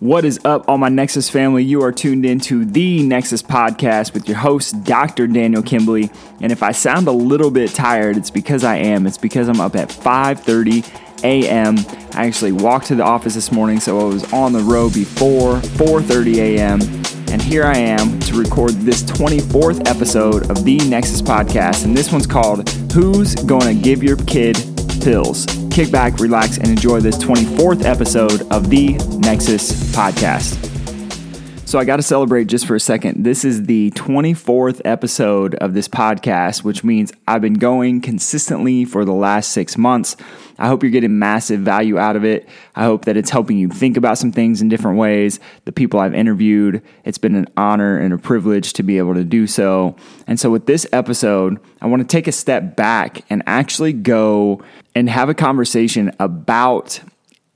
What is up, all my Nexus family? You are tuned into the Nexus podcast with your host, Dr. Daniel Kimbley. And if I sound a little bit tired, it's because I am. It's because I'm up at 5:30 a.m. I actually walked to the office this morning, so I was on the road before 4:30 a.m. And here I am to record this 24th episode of the Nexus podcast, and this one's called "Who's Gonna Give Your Kid Pills?" Kick back, relax, and enjoy this 24th episode of the Nexus Podcast. So, I got to celebrate just for a second. This is the 24th episode of this podcast, which means I've been going consistently for the last six months. I hope you're getting massive value out of it. I hope that it's helping you think about some things in different ways. The people I've interviewed, it's been an honor and a privilege to be able to do so. And so, with this episode, I want to take a step back and actually go and have a conversation about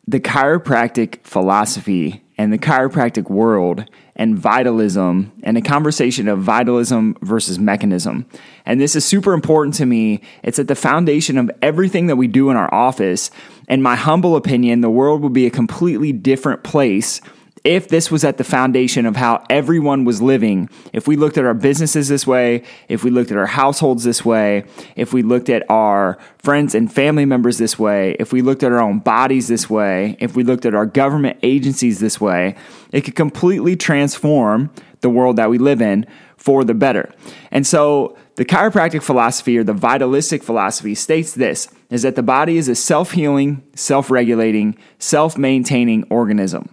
the chiropractic philosophy and the chiropractic world and vitalism and a conversation of vitalism versus mechanism. And this is super important to me. It's at the foundation of everything that we do in our office. In my humble opinion, the world would be a completely different place if this was at the foundation of how everyone was living, if we looked at our businesses this way, if we looked at our households this way, if we looked at our friends and family members this way, if we looked at our own bodies this way, if we looked at our government agencies this way, it could completely transform the world that we live in for the better. And so the chiropractic philosophy or the vitalistic philosophy states this is that the body is a self-healing, self-regulating, self-maintaining organism.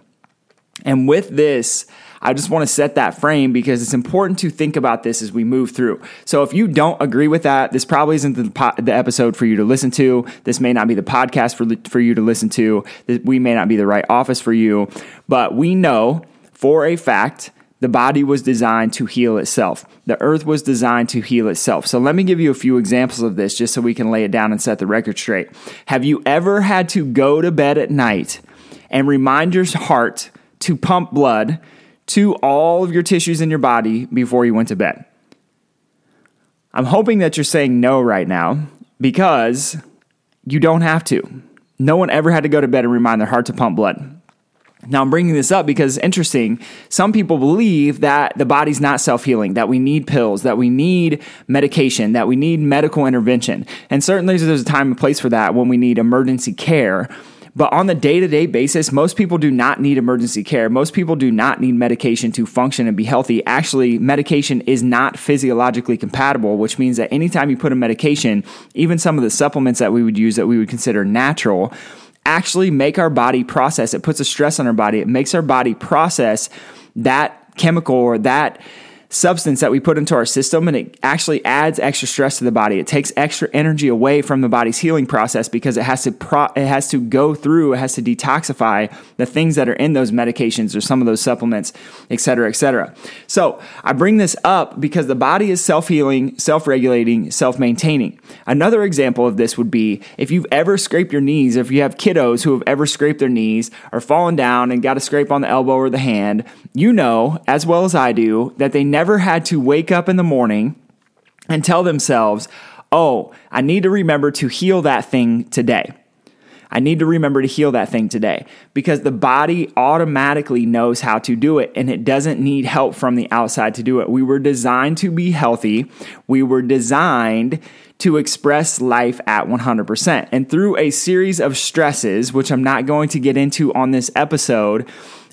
And with this, I just want to set that frame because it's important to think about this as we move through. So if you don't agree with that, this probably isn't the, po- the episode for you to listen to. This may not be the podcast for, for you to listen to. We may not be the right office for you, but we know for a fact the body was designed to heal itself. The earth was designed to heal itself. So let me give you a few examples of this just so we can lay it down and set the record straight. Have you ever had to go to bed at night and remind your heart to pump blood to all of your tissues in your body before you went to bed? I'm hoping that you're saying no right now because you don't have to. No one ever had to go to bed and remind their heart to pump blood. Now, I'm bringing this up because interesting. Some people believe that the body's not self healing, that we need pills, that we need medication, that we need medical intervention. And certainly there's a time and place for that when we need emergency care. But on the day to day basis, most people do not need emergency care. Most people do not need medication to function and be healthy. Actually, medication is not physiologically compatible, which means that anytime you put a medication, even some of the supplements that we would use that we would consider natural, actually make our body process. It puts a stress on our body. It makes our body process that chemical or that substance that we put into our system and it actually adds extra stress to the body. It takes extra energy away from the body's healing process because it has to pro- it has to go through, it has to detoxify the things that are in those medications or some of those supplements, et cetera, et cetera. So I bring this up because the body is self-healing, self-regulating, self-maintaining. Another example of this would be if you've ever scraped your knees, if you have kiddos who have ever scraped their knees or fallen down and got a scrape on the elbow or the hand, you know as well as I do that they never never had to wake up in the morning and tell themselves, oh, I need to remember to heal that thing today. I need to remember to heal that thing today because the body automatically knows how to do it and it doesn't need help from the outside to do it. We were designed to be healthy. We were designed to express life at 100%. And through a series of stresses, which I'm not going to get into on this episode,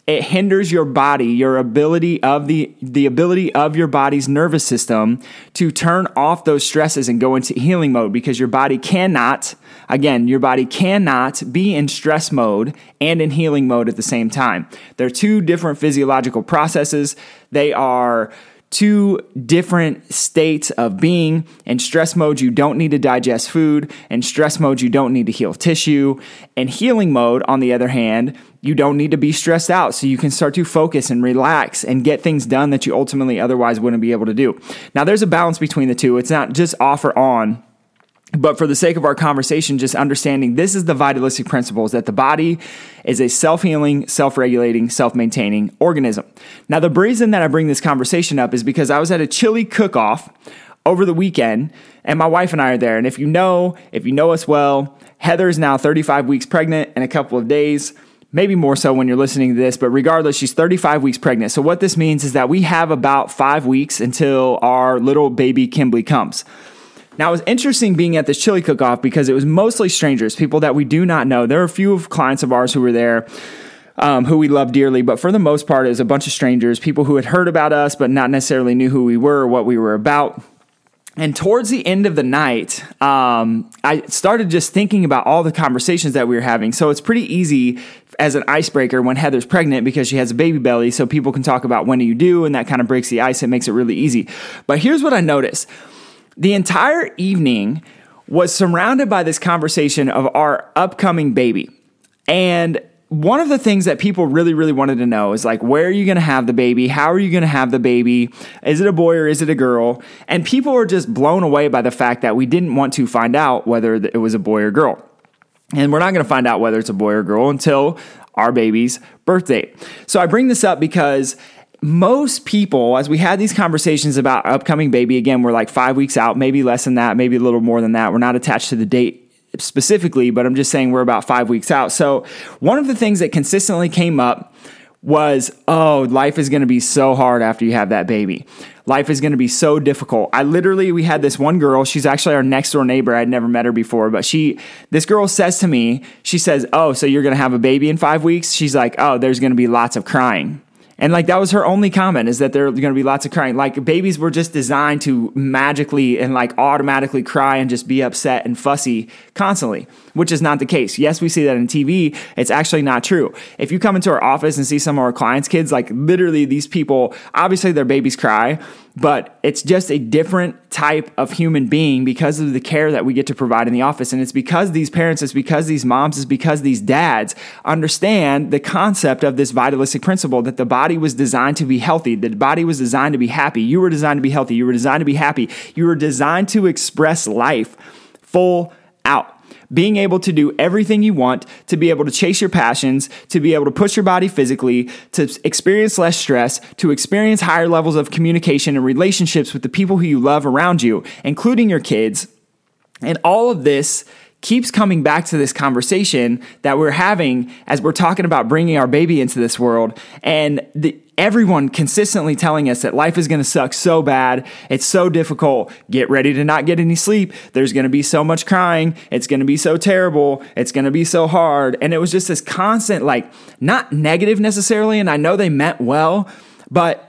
it hinders your body, your ability of the the ability of your body's nervous system to turn off those stresses and go into healing mode because your body cannot again, your body cannot be in stress mode and in healing mode at the same time. They're two different physiological processes. They are two different states of being. In stress mode, you don't need to digest food. In stress mode, you don't need to heal tissue. In healing mode, on the other hand, you don't need to be stressed out so you can start to focus and relax and get things done that you ultimately otherwise wouldn't be able to do. Now, there's a balance between the two. It's not just off or on. But for the sake of our conversation, just understanding this is the vitalistic principles that the body is a self healing, self regulating, self maintaining organism. Now, the reason that I bring this conversation up is because I was at a chili cook off over the weekend, and my wife and I are there. And if you know, if you know us well, Heather is now 35 weeks pregnant in a couple of days. Maybe more so when you're listening to this, but regardless, she's 35 weeks pregnant. So, what this means is that we have about five weeks until our little baby Kimbley comes. Now, it was interesting being at this chili cook off because it was mostly strangers, people that we do not know. There are a few clients of ours who were there. Um, who we love dearly, but for the most part, it was a bunch of strangers, people who had heard about us, but not necessarily knew who we were or what we were about. And towards the end of the night, um, I started just thinking about all the conversations that we were having. So it's pretty easy as an icebreaker when Heather's pregnant because she has a baby belly, so people can talk about when do you do, and that kind of breaks the ice. It makes it really easy. But here's what I noticed the entire evening was surrounded by this conversation of our upcoming baby. And one of the things that people really, really wanted to know is like, where are you going to have the baby? How are you going to have the baby? Is it a boy or is it a girl? And people were just blown away by the fact that we didn't want to find out whether it was a boy or girl. And we're not going to find out whether it's a boy or girl until our baby's birthday. So I bring this up because most people, as we had these conversations about upcoming baby, again, we're like five weeks out, maybe less than that, maybe a little more than that. We're not attached to the date specifically, but I'm just saying we're about five weeks out. So, one of the things that consistently came up was, oh, life is going to be so hard after you have that baby. Life is going to be so difficult. I literally, we had this one girl. She's actually our next door neighbor. I'd never met her before, but she, this girl says to me, she says, oh, so you're going to have a baby in five weeks? She's like, oh, there's going to be lots of crying. And like that was her only comment is that there are going to be lots of crying. Like babies were just designed to magically and like automatically cry and just be upset and fussy constantly, which is not the case. Yes, we see that in TV. It's actually not true. If you come into our office and see some of our clients' kids, like literally these people, obviously their babies cry, but it's just a different type of human being because of the care that we get to provide in the office. And it's because these parents, it's because these moms, it's because these dads understand the concept of this vitalistic principle that the body was designed to be healthy, the body was designed to be happy. You were designed to be healthy, you were designed to be happy, you were designed to express life full out being able to do everything you want, to be able to chase your passions, to be able to push your body physically, to experience less stress, to experience higher levels of communication and relationships with the people who you love around you, including your kids. And all of this keeps coming back to this conversation that we're having as we're talking about bringing our baby into this world. And the, everyone consistently telling us that life is going to suck so bad. It's so difficult. Get ready to not get any sleep. There's going to be so much crying. It's going to be so terrible. It's going to be so hard. And it was just this constant, like, not negative necessarily. And I know they meant well, but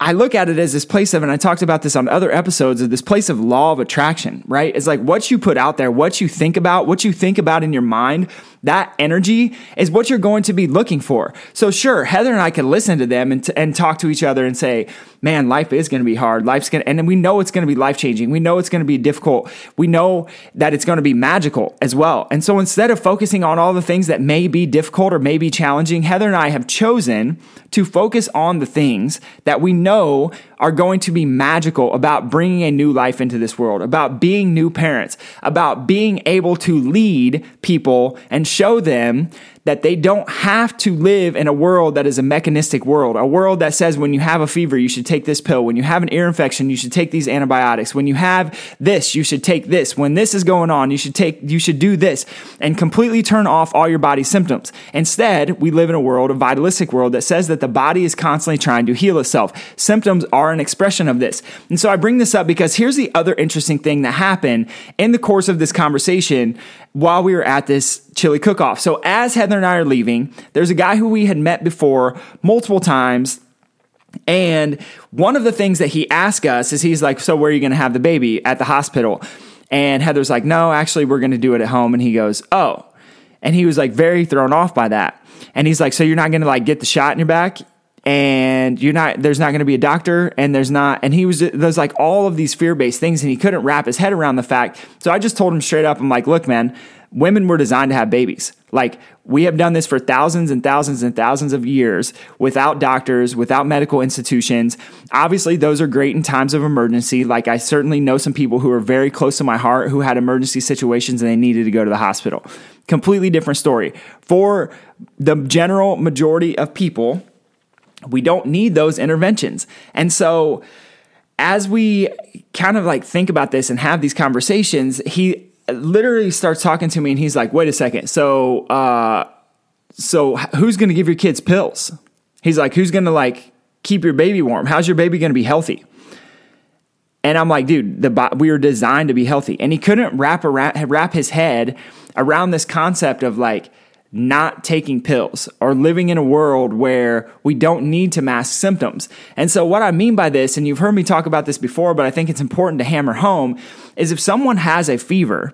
I look at it as this place of, and I talked about this on other episodes, of this place of law of attraction, right? It's like what you put out there, what you think about, what you think about in your mind that energy is what you're going to be looking for. So, sure, Heather and I can listen to them and, t- and talk to each other and say, man, life is going to be hard. Life's going to, and we know it's going to be life changing. We know it's going to be difficult. We know that it's going to be magical as well. And so, instead of focusing on all the things that may be difficult or may be challenging, Heather and I have chosen to focus on the things that we know are going to be magical about bringing a new life into this world, about being new parents, about being able to lead people and show them that they don't have to live in a world that is a mechanistic world, a world that says when you have a fever, you should take this pill. When you have an ear infection, you should take these antibiotics. When you have this, you should take this. When this is going on, you should take, you should do this and completely turn off all your body's symptoms. Instead, we live in a world, a vitalistic world that says that the body is constantly trying to heal itself. Symptoms are an expression of this. And so I bring this up because here's the other interesting thing that happened in the course of this conversation while we were at this chili cook off. So as Heather and I are leaving, there's a guy who we had met before multiple times. And one of the things that he asked us is he's like, So where are you going to have the baby? At the hospital. And Heather's like, No, actually, we're going to do it at home. And he goes, Oh. And he was like very thrown off by that. And he's like, So you're not going to like get the shot in your back? and you're not there's not going to be a doctor and there's not and he was there's like all of these fear-based things and he couldn't wrap his head around the fact so i just told him straight up i'm like look man women were designed to have babies like we have done this for thousands and thousands and thousands of years without doctors without medical institutions. Obviously those are great in times of emergency. Like i certainly know some people who are very close to my heart who had emergency situations and they needed to go to the hospital. Completely different story. For the general majority of people we don't need those interventions. And so, as we kind of like think about this and have these conversations, he literally starts talking to me and he's like, wait a second. So, uh, so who's going to give your kids pills? He's like, who's going to like keep your baby warm? How's your baby going to be healthy? And I'm like, dude, the we were designed to be healthy. And he couldn't wrap around, wrap his head around this concept of like not taking pills or living in a world where we don't need to mask symptoms. And so what I mean by this, and you've heard me talk about this before, but I think it's important to hammer home, is if someone has a fever,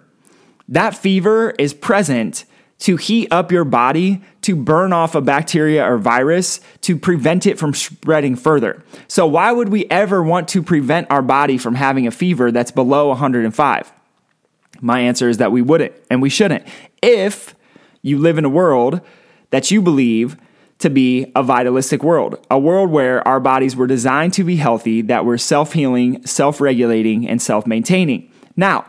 that fever is present to heat up your body, to burn off a bacteria or virus, to prevent it from spreading further. So, why would we ever want to prevent our body from having a fever that's below 105? My answer is that we wouldn't and we shouldn't. If you live in a world that you believe to be a vitalistic world, a world where our bodies were designed to be healthy, that were self healing, self regulating, and self maintaining. Now,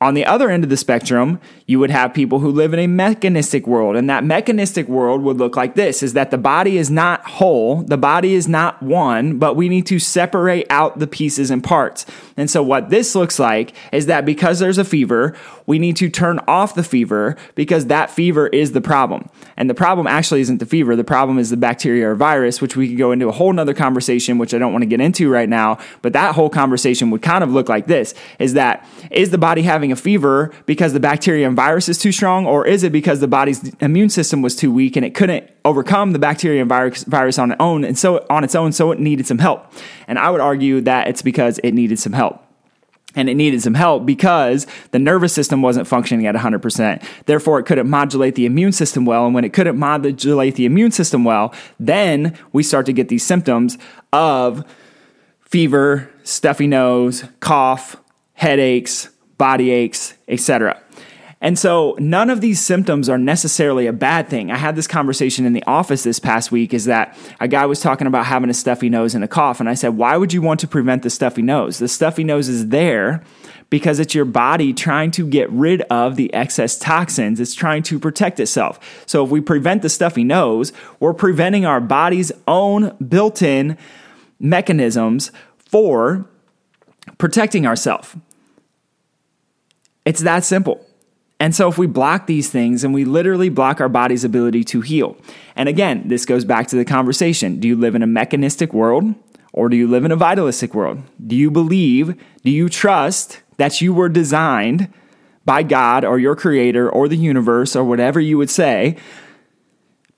on the other end of the spectrum, you would have people who live in a mechanistic world. And that mechanistic world would look like this is that the body is not whole, the body is not one, but we need to separate out the pieces and parts. And so what this looks like is that because there's a fever, we need to turn off the fever because that fever is the problem. And the problem actually isn't the fever, the problem is the bacteria or virus, which we could go into a whole nother conversation, which I don't want to get into right now. But that whole conversation would kind of look like this is that is the body having a fever because the bacteria and virus is too strong, or is it because the body's immune system was too weak and it couldn't overcome the bacteria and virus, virus on its own, and so on its own, so it needed some help? And I would argue that it's because it needed some help and it needed some help because the nervous system wasn't functioning at 100%. Therefore, it couldn't modulate the immune system well. And when it couldn't modulate the immune system well, then we start to get these symptoms of fever, stuffy nose, cough, headaches, body aches, etc. And so none of these symptoms are necessarily a bad thing. I had this conversation in the office this past week is that a guy was talking about having a stuffy nose and a cough. And I said, why would you want to prevent the stuffy nose? The stuffy nose is there because it's your body trying to get rid of the excess toxins. It's trying to protect itself. So if we prevent the stuffy nose, we're preventing our body's own built in mechanisms for protecting ourselves. It's that simple. And so, if we block these things and we literally block our body's ability to heal, and again, this goes back to the conversation do you live in a mechanistic world or do you live in a vitalistic world? Do you believe, do you trust that you were designed by God or your creator or the universe or whatever you would say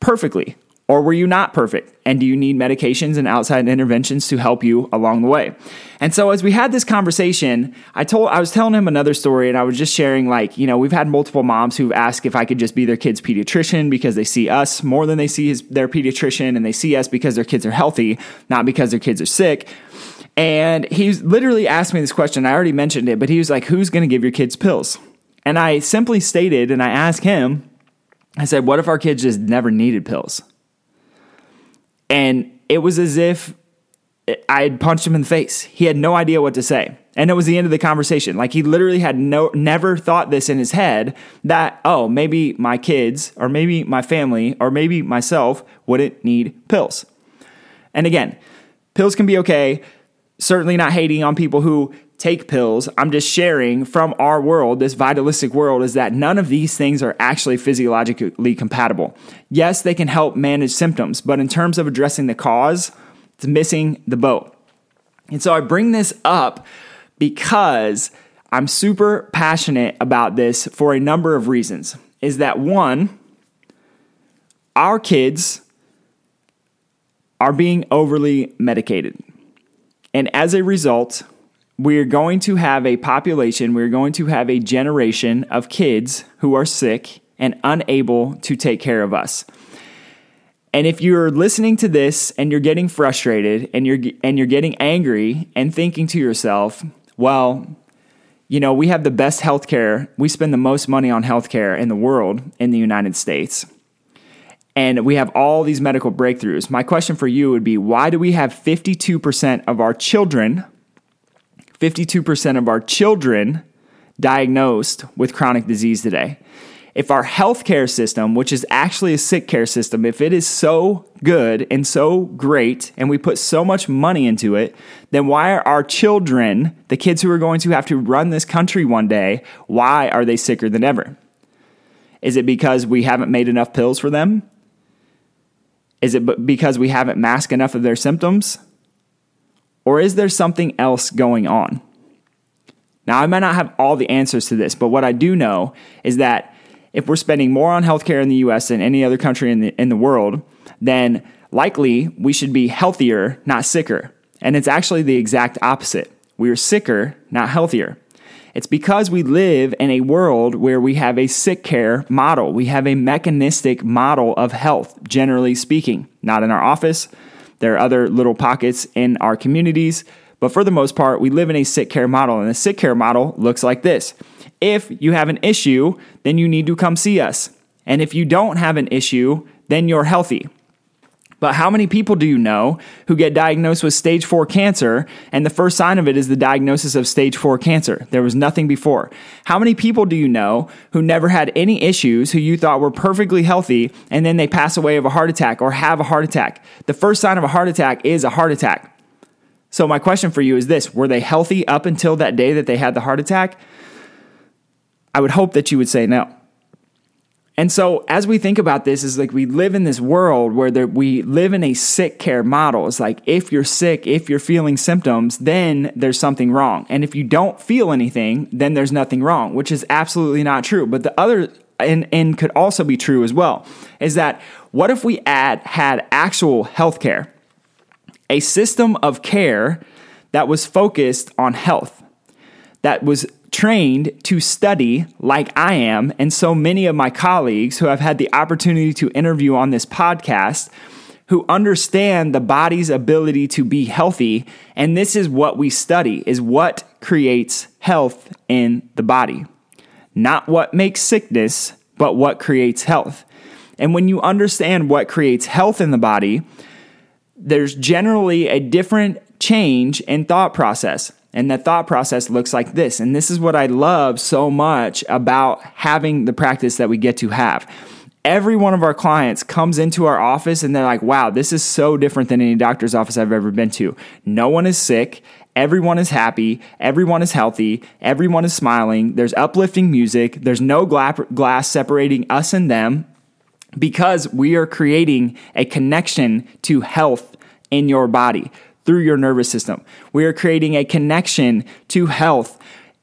perfectly? Or were you not perfect? And do you need medications and outside interventions to help you along the way? And so as we had this conversation, I told I was telling him another story and I was just sharing like, you know, we've had multiple moms who've asked if I could just be their kid's pediatrician because they see us more than they see his, their pediatrician and they see us because their kids are healthy, not because their kids are sick. And he literally asked me this question. I already mentioned it, but he was like, "Who's going to give your kids pills?" And I simply stated and I asked him, I said, "What if our kids just never needed pills?" And it was as if I had punched him in the face. He had no idea what to say. And it was the end of the conversation. Like he literally had no never thought this in his head that, oh, maybe my kids or maybe my family or maybe myself wouldn't need pills. And again, pills can be okay. Certainly not hating on people who take pills. I'm just sharing from our world, this vitalistic world, is that none of these things are actually physiologically compatible. Yes, they can help manage symptoms, but in terms of addressing the cause, it's missing the boat. And so I bring this up because I'm super passionate about this for a number of reasons. Is that one, our kids are being overly medicated. And as a result, we're going to have a population, we're going to have a generation of kids who are sick and unable to take care of us. And if you're listening to this and you're getting frustrated and you're and you're getting angry and thinking to yourself, well, you know, we have the best healthcare. We spend the most money on healthcare in the world in the United States. And we have all these medical breakthroughs. My question for you would be why do we have 52% of our children 52% of our children diagnosed with chronic disease today. If our healthcare system, which is actually a sick care system, if it is so good and so great and we put so much money into it, then why are our children, the kids who are going to have to run this country one day, why are they sicker than ever? Is it because we haven't made enough pills for them? Is it because we haven't masked enough of their symptoms? Or is there something else going on? Now, I might not have all the answers to this, but what I do know is that if we're spending more on healthcare in the US than any other country in the, in the world, then likely we should be healthier, not sicker. And it's actually the exact opposite. We are sicker, not healthier. It's because we live in a world where we have a sick care model. We have a mechanistic model of health, generally speaking. Not in our office. There are other little pockets in our communities. But for the most part, we live in a sick care model. And the sick care model looks like this If you have an issue, then you need to come see us. And if you don't have an issue, then you're healthy. But how many people do you know who get diagnosed with stage four cancer and the first sign of it is the diagnosis of stage four cancer? There was nothing before. How many people do you know who never had any issues, who you thought were perfectly healthy, and then they pass away of a heart attack or have a heart attack? The first sign of a heart attack is a heart attack. So, my question for you is this Were they healthy up until that day that they had the heart attack? I would hope that you would say no. And so, as we think about this, is like we live in this world where there, we live in a sick care model. It's like if you're sick, if you're feeling symptoms, then there's something wrong. And if you don't feel anything, then there's nothing wrong, which is absolutely not true. But the other, and, and could also be true as well, is that what if we add, had actual health care, a system of care that was focused on health, that was trained to study like I am, and so many of my colleagues who have had the opportunity to interview on this podcast who understand the body's ability to be healthy and this is what we study is what creates health in the body. Not what makes sickness but what creates health. And when you understand what creates health in the body there's generally a different change in thought process and the thought process looks like this. And this is what I love so much about having the practice that we get to have. Every one of our clients comes into our office and they're like, wow, this is so different than any doctor's office I've ever been to. No one is sick. Everyone is happy. Everyone is healthy. Everyone is smiling. There's uplifting music. There's no glass separating us and them because we are creating a connection to health in your body through your nervous system. We are creating a connection to health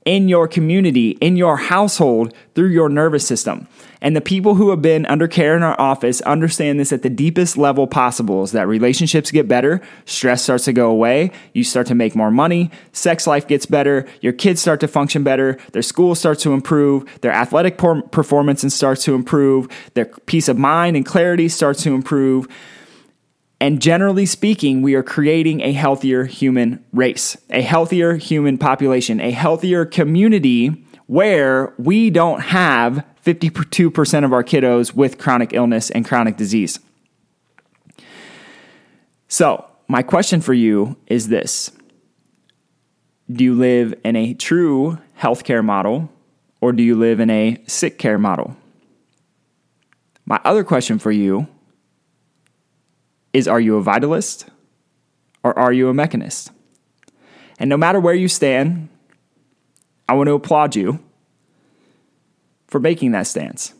in your community, in your household, through your nervous system. And the people who have been under care in our office understand this at the deepest level possible is that relationships get better, stress starts to go away, you start to make more money, sex life gets better, your kids start to function better, their school starts to improve, their athletic performance starts to improve, their peace of mind and clarity starts to improve and generally speaking, we are creating a healthier human race, a healthier human population, a healthier community where we don't have 52% of our kiddos with chronic illness and chronic disease. So, my question for you is this Do you live in a true healthcare model or do you live in a sick care model? My other question for you is are you a vitalist or are you a mechanist? And no matter where you stand, I want to applaud you for making that stance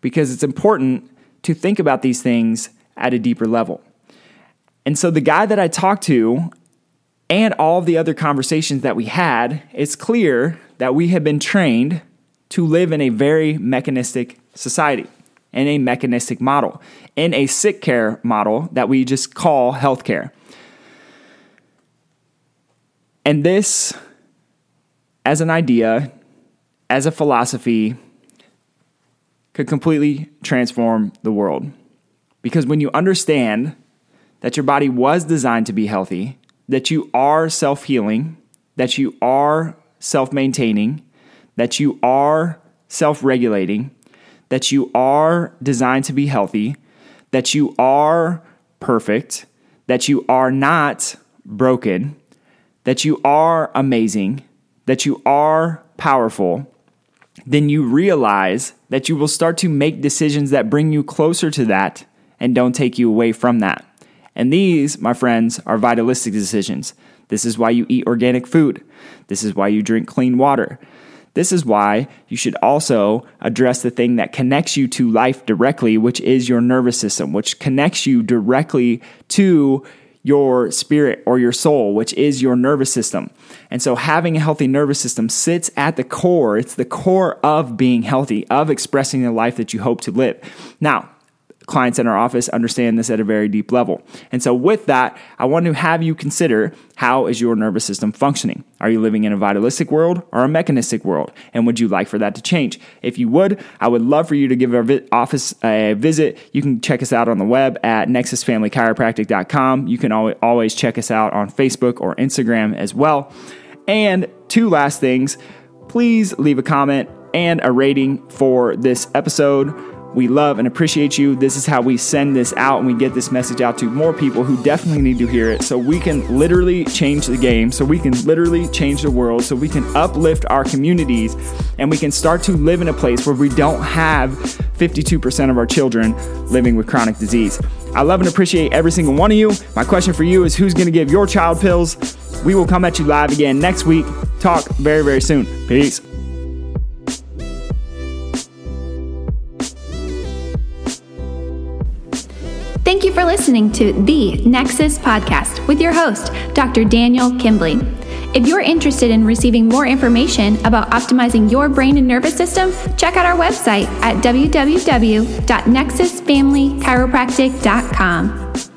because it's important to think about these things at a deeper level. And so, the guy that I talked to and all of the other conversations that we had, it's clear that we have been trained to live in a very mechanistic society in a mechanistic model, in a sick care model that we just call healthcare. And this, as an idea, as a philosophy, could completely transform the world. Because when you understand that your body was designed to be healthy, that you are self healing, that you are self maintaining, that you are self regulating, that you are designed to be healthy, that you are perfect, that you are not broken, that you are amazing, that you are powerful, then you realize that you will start to make decisions that bring you closer to that and don't take you away from that. And these, my friends, are vitalistic decisions. This is why you eat organic food. This is why you drink clean water. This is why you should also address the thing that connects you to life directly, which is your nervous system, which connects you directly to your spirit or your soul, which is your nervous system. And so having a healthy nervous system sits at the core. It's the core of being healthy, of expressing the life that you hope to live. Now, clients in our office understand this at a very deep level. And so with that, I want to have you consider how is your nervous system functioning? Are you living in a vitalistic world or a mechanistic world? And would you like for that to change? If you would, I would love for you to give our office a visit. You can check us out on the web at nexusfamilychiropractic.com. You can always check us out on Facebook or Instagram as well. And two last things, please leave a comment and a rating for this episode. We love and appreciate you. This is how we send this out and we get this message out to more people who definitely need to hear it so we can literally change the game, so we can literally change the world, so we can uplift our communities and we can start to live in a place where we don't have 52% of our children living with chronic disease. I love and appreciate every single one of you. My question for you is who's going to give your child pills? We will come at you live again next week. Talk very, very soon. Peace. For listening to the Nexus Podcast with your host, Dr. Daniel Kimbley. If you're interested in receiving more information about optimizing your brain and nervous system, check out our website at www.nexusfamilychiropractic.com.